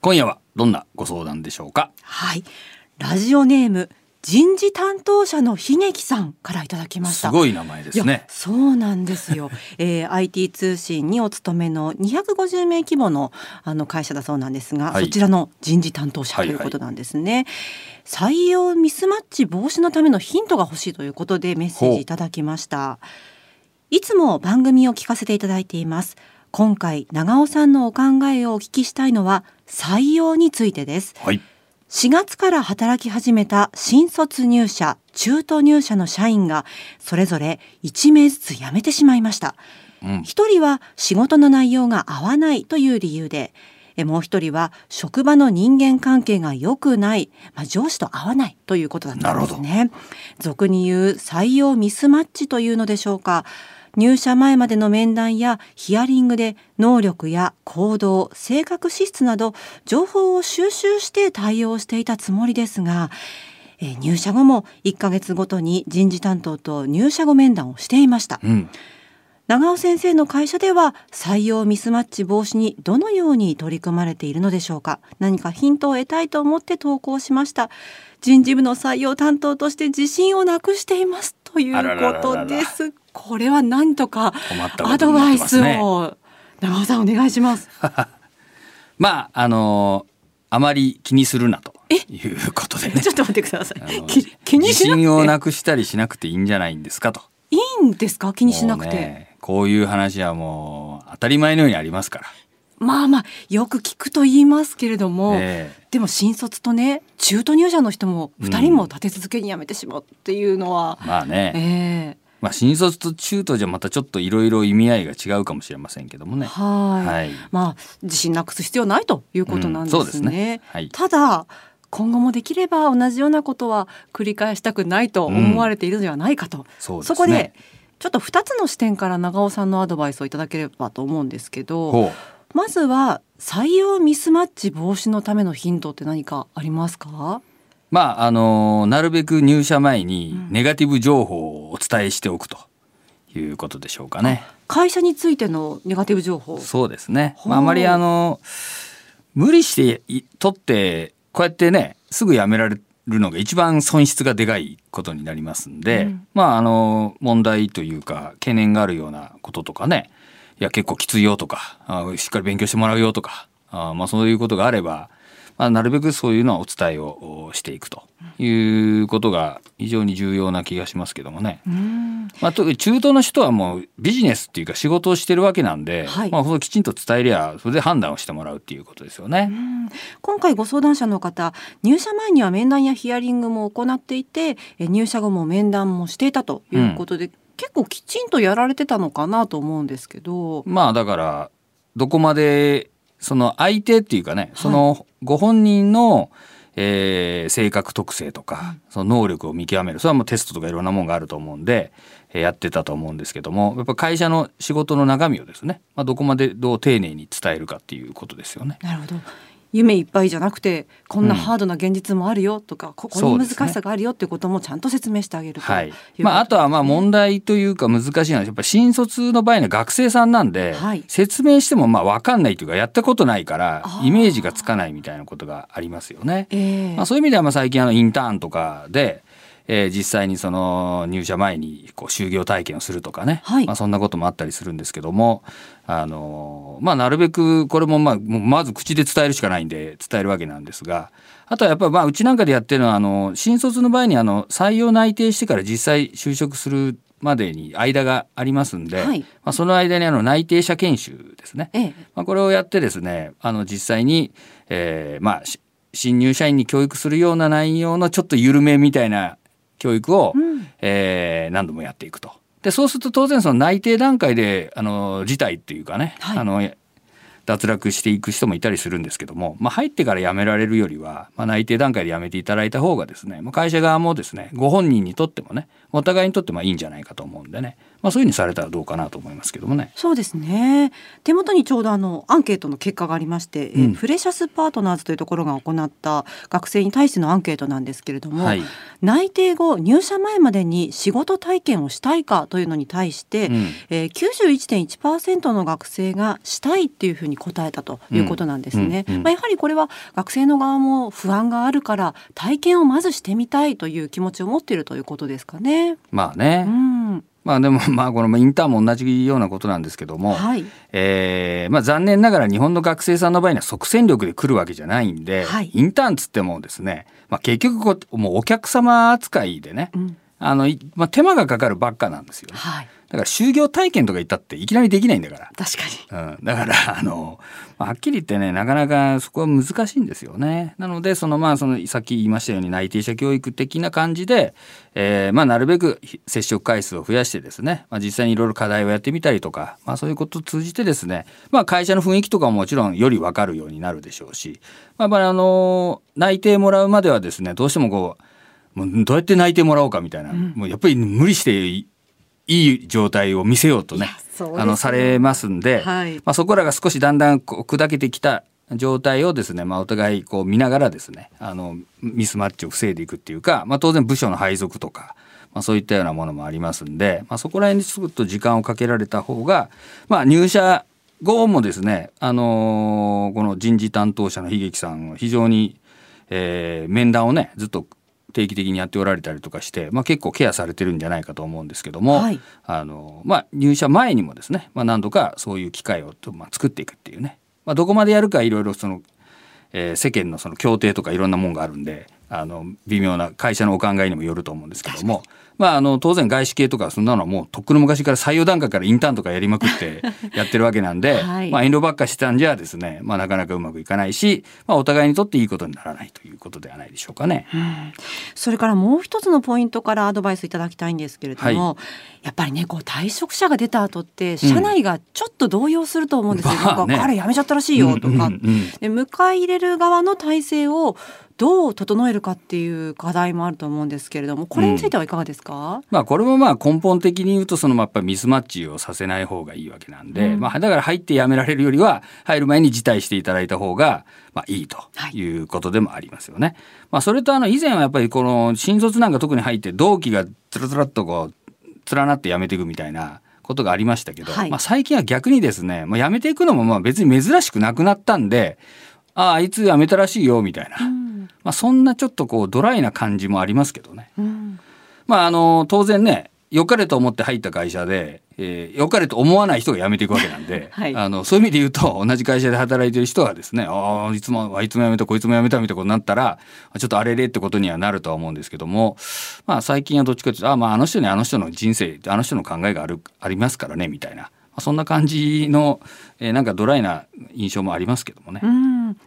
今夜はどんなご相談でしょうか？はい。ラジオネーム人事担当者の悲劇さんからいただきました。すごい名前ですね。そうなんですよ、えー、IT 通信にお勤めの250名規模のあの会社だそうなんですが、はい、そちらの人事担当者ということなんですね、はいはい、採用ミスマッチ防止のためのヒントが欲しいということでメッセージいただきました。いつも番組を聞かせていただいています今回長尾さんのお考えをお聞きしたいのは採用についてです、はい4月から働き始めた新卒入社、中途入社の社員がそれぞれ1名ずつ辞めてしまいました。うん、1人は仕事の内容が合わないという理由で、もう1人は職場の人間関係が良くない、まあ、上司と合わないということだったんですね。俗に言う採用ミスマッチというのでしょうか。入社前までの面談やヒアリングで能力や行動性格資質など情報を収集して対応していたつもりですがえ入社後も1ヶ月ごとに人事担当と入社後面談をしていました、うん、長尾先生の会社では採用ミスマッチ防止にどのように取り組まれているのでしょうか。何かヒントを得たいと思って投稿しました。人事部の採用担当として自信をなくしていますということですこれは何とかアドバイスを長尾さんお願いします。まああのあまり気にするなということでね。ちょっと待ってください。気にし自信をなくしたりしなくていいんじゃないんですかと。いいんですか？気にしなくて、ね、こういう話はもう当たり前のようにありますから。まあまあよく聞くと言いますけれども、えー、でも新卒とね中途入社の人も2人も立て続けに辞めてしまうっていうのは、うん、まあね、えー、まあ、新卒と中途じゃまたちょっといろいろ意味合いが違うかもしれませんけどもね。はい。まあ自信なくす必要ないということなんですね。うん、すねはい、ただ今後もできれば同じようなことは繰り返したくないと思われているのではないかと。うん、そそこでちょっと2つの視点から長尾さんのアドバイスをいただければと思うんですけどまずは採用ミスマッチ防止のためのヒントって何かありますか？まああのなるべく入社前にネガティブ情報をお伝えしておくということでしょうかね。会社についてのネガティブ情報。そうですね。まあ、あまりあの無理して取ってこうやってねすぐ辞められるのが一番損失がでかいことになりますんで、うん、まああの問題というか懸念があるようなこととかね。いや結構きついよとかあしっかり勉強してもらうよとかあまあそういうことがあればまあ、なるべくそういうのはお伝えをしていくということが非常に重要な気がしますけどもね。まあ、特に中東の人はもうビジネスっていうか仕事をしてるわけなんで、はい、まあ、きちんと伝えりゃそれで判断をしてもらうっていうことですよね。今回ご相談者の方入社前には面談やヒアリングも行っていて入社後も面談もしていたということで、うん、結構きちんとやられてたのかなと思うんですけど。まあだからどこまでその相手っていうかね、そのご本人の、えー、性格特性とか、その能力を見極める。それはもうテストとかいろんなもんがあると思うんで、えー、やってたと思うんですけどもやっぱ会社の仕事の中身をですね、まあ、どこまでどう丁寧に伝えるかっていうことですよね。なるほど夢いっぱいじゃなくてこんなハードな現実もあるよとか、うん、ここに難しさがあるよっていうこともちゃんと説明してあげると、はい。まあ、あとはまあ問題というか難しいのはやっぱ新卒の場合の学生さんなんで、はい、説明してもまあ分かんないというかやったことないからイメージがつかないみたいなことがありますよね。えー、まあ、そういう意味ではまあ最近あのインターンとかでえー、実際にその入社前にこう就業体験をするとかね、はい、まあ、そんなこともあったりするんですけども、あのまあ、なるべくこれもまあまず口で伝えるしかないんで伝えるわけなんですが。あとはやっぱりまあうちなんかでやってるのはあの新卒の場合にあの採用内定してから実際就職するまでに間がありますんで、はい、まあ、その間にあの内定者研修ですね、ええ、まあ、これをやってですねあの実際に、えー、まあ新入社員に教育するような内容のちょっと緩めみたいな教育を、うん、えー、何度もやっていくと。でそうすると当然その内定段階であの辞退っていうかね、はい、あの脱落していく人もいたりするんですけども、まあ、入ってから辞められるよりは、まあ、内定段階で辞めていただいた方がですね、まあ、会社側もですねご本人にとってもねお互いにとってもいいんじゃないかと思うんでね、まあ、そういうふうにされたらどうかなと思いますけどもね。そうですね。手元にちょうどあのアンケートの結果がありまして、うん、フレシャスパートナーズというところが行った学生に対してのアンケートなんですけれども、はい、内定後入社前までに仕事体験をしたいかというのに対して、うん、えー、91.1%の学生がしたいっていうふうに答えたということなんですね。まあ、やはりこれは学生の側も不安があるから体験をまずしてみたいという気持ちを持っているということですかね。まあね、うん。まあでもまあこのインターンも同じようなことなんですけども、はい、えー、まあ残念ながら日本の学生さんの場合には即戦力で来るわけじゃないんで、はい、インターンつってもですね、まあ、結局こうもうお客様扱いでね、うん、あのまあ、手間がかかるばっかなんですよね。はいだから就業体験とか言ったっていきなりできないんだから。確かに。うん。だから、あの、はっきり言ってね、なかなかそこは難しいんですよね。なので、そのまあ、その、さっき言いましたように内定者教育的な感じで、えー、まあ、なるべく接触回数を増やしてですね、まあ、実際にいろいろ課題をやってみたりとか、まあ、そういうことを通じてですね、まあ、会社の雰囲気とかももちろんより分かるようになるでしょうし、まあ、やっぱりあの、内定もらうまではですね、どうしてもこう、もうどうやって内定もらおうかみたいな、うん、もうやっぱり無理していい状態を見せようとね、ね、あのされますんで、はい、まあ、そこらが少しだんだん砕けてきた状態をですね、まあ、お互いこう見ながらですねあのミスマッチを防いでいくっていうか、まあ、当然部署の配属とか、まあ、そういったようなものもありますんで、まあ、そこら辺にちょっと時間をかけられた方が、まあ、入社後もですね、あのー、この人事担当者の悲劇さん非常に、えー、面談をねずっと定期的にやっておられたりとかして、まあ、結構ケアされてるんじゃないかと思うんですけども、はい、あのまあ、入社前にもですね、まあ、何度かそういう機会を、まあ、作っていくっていうね、まあ、どこまでやるかいろいろその、えー、世間のその協定とかいろんなもんがあるんであの微妙な会社のお考えにもよると思うんですけどもまあ、あの当然外資系とかそんなのはもうとっくの昔から採用段階からインターンとかやりまくって やってるわけなんで、はい、まあ、遠慮ばっかしたんじゃですね、まあ、なかなかうまくいかないし、まあ、お互いにとっていいことにならないということではないでしょうかね。うん、それからもう一つのポイントからアドバイスいただきたいんですけれども、はい、やっぱりねこう退職者が出た後って社内がちょっと動揺すると思うんですよ、うん、なんか彼辞めちゃったらしいよとか、うんうんうん、で迎え入れる側の体制をどう整えるかっていう課題もあると思うんですけれどもこれについてはいかがですか、うん、まあ、これもまあ根本的に言うとそのやっぱミスマッチをさせない方がいいわけなんで、うん、まあ、だから入ってやめられるよりは入る前に辞退していただいた方がまあいいとい。うことでもありますよね。はい、まあ、それとあの以前はやっぱりこの新卒なんか特に入って同期がつらつらっとこう連なって辞めていくみたいなことがありましたけど、はい、まあ、最近は逆にですね、まあ、辞めていくのもまあ別に珍しくなくなったんであああいつ辞めたらしいよみたいな。うんまあ、そんなちょっとこうドライな感じもありますけどね。うん、まああの当然ね良かれと思って入った会社で、えー、良かれと思わない人が辞めていくわけなんで、はい、あのそういう意味で言うと同じ会社で働いてる人はですねああいつもあいつも辞めたこいつも辞めたみたいなことになったらちょっとあれれってことにはなるとは思うんですけども、まあ、最近はどっちかというとあ、まあ、あの人にあの人の人生あの人の考えがあるありますからねみたいな。そんな感じの、えー、なんかドライな印象もありますけどもね。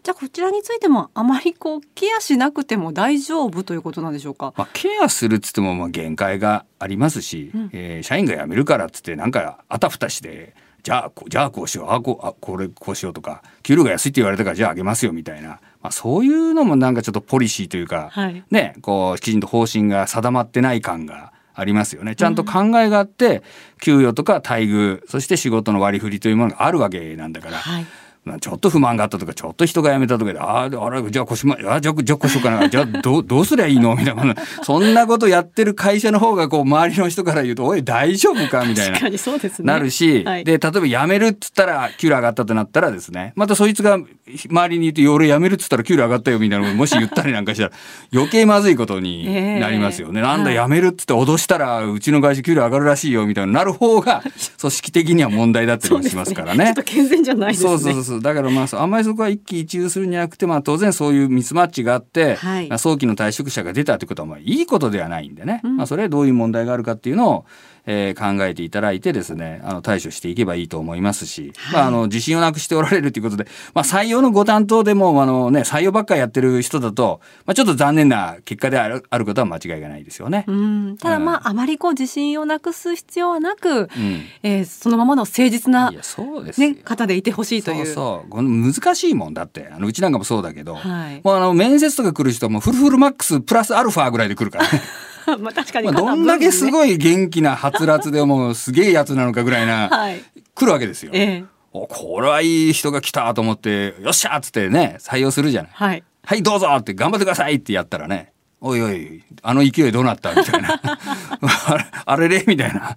じゃあこちらについてもあまりこうケアしなくても大丈夫ということなんでしょうか？まあ、ケアするっつってもまあ限界がありますし、うん、えー、社員が辞めるからっつってなんかあたふたしてじゃあじゃあこうしようあこあこれこうしようとか給料が安いって言われたからじゃああげますよみたいな。まあ、そういうのもなんかちょっとポリシーというか、はい、ねこうきちんと方針が定まってない感がありますよね。ちゃんと考えがあって、給与とか待遇、そして仕事の割り振りというものがあるわけなんだから、はいちょっと不満があったとか、ちょっと人が辞めたとかで、ああ、あれ、じゃあ腰ま、あじゃあ、じゃあ腰かな、じゃあどう、どうすりゃいいの？みたいな。そんなことやってる会社の方が、こう、周りの人から言うと、おい、大丈夫か？みたいな。確かにそうですね。なるし、はい、で、例えば辞めるっつったら、給料上がったとなったらですね、またそいつが周りに言って、俺辞めるっつったら給料上がったよみたいなのもし言ったりなんかしたら、余計まずいことになりますよね。えー、なんだ、辞めるっつって脅したら、うちの会社給料上がるらしいよみたいななる方が、組織的には問題だったりしますからね。ねちょっと健全じゃないですね。そうそうそう。だからまあ、まりそこは一喜一憂するんじゃなくて、まあ、当然そういうミスマッチがあって、はい、早期の退職者が出たということはまあいいことではないんでね、うん、まあ、それはどういう問題があるかっていうのをえー、考えていただいてですねあの対処していけばいいと思いますし、はい、まあ、あの自信をなくしておられるということで、まあ、採用のご担当でもあの、ね、採用ばっかりやってる人だと、まあ、ちょっと残念な結果であるあることは間違いがないですよね。うん。ただまあ、うん、あまりこう自信をなくす必要はなく、うん、えー、そのままの誠実な、ね、方でいてほしいという。そうそう。この難しいもんだって。あのうちなんかもそうだけど、はい、もうあの面接とか来る人もフルフルマックスプラスアルファぐらいで来るからね。まあ確かに、まあ、どんだけすごい元気なはつらつでもすげえやつなのかぐらいな、はい、来るわけですよ。ええ、おこれはいい人が来たと思ってよっしゃっつってね採用するじゃない。はい、はい、どうぞって頑張ってくださいってやったらねおいおいあの勢いどうなったみたいな。あれれみたいな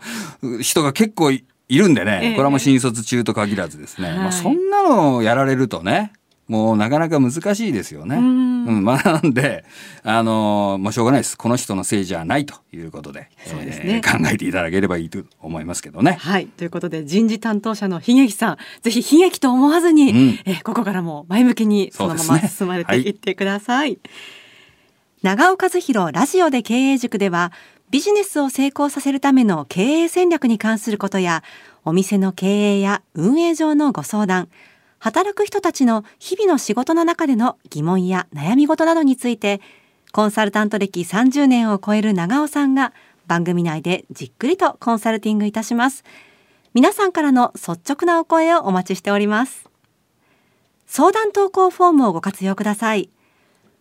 人が結構いるんでね、これはもう新卒中と限らずですね、まあ、そんなのやられるとねもうなかなか難しいですよね。うん、まあなんで、あのー、もうしょうがないです。この人のせいじゃないということで、そうですね、えー、考えていただければいいと思いますけどね。はい。ということで、人事担当者の悲劇さん、ぜひ悲劇と思わずに、うん、えー、ここからも前向きにそのまま進まれていってください。い、長尾和弘ラジオで経営塾では、ビジネスを成功させるための経営戦略に関することや、お店の経営や運営上のご相談、働く人たちの日々の仕事の中での疑問や悩み事などについてコンサルタント歴30年を超える長尾さんが番組内でじっくりとコンサルティングいたします。皆さんからの率直なお声をお待ちしております。相談投稿フォームをご活用ください。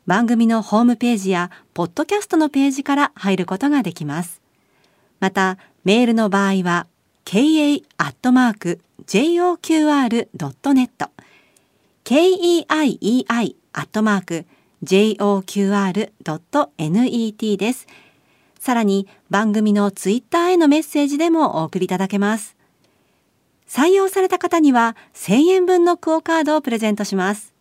番組のホームページやポッドキャストのページから入ることができます。またメールの場合は ka.joqr.net keii.joqr.net です。さらに番組のツイッターへのメッセージでもお送りいただけます。採用された方には1000円分のクオカードをプレゼントします。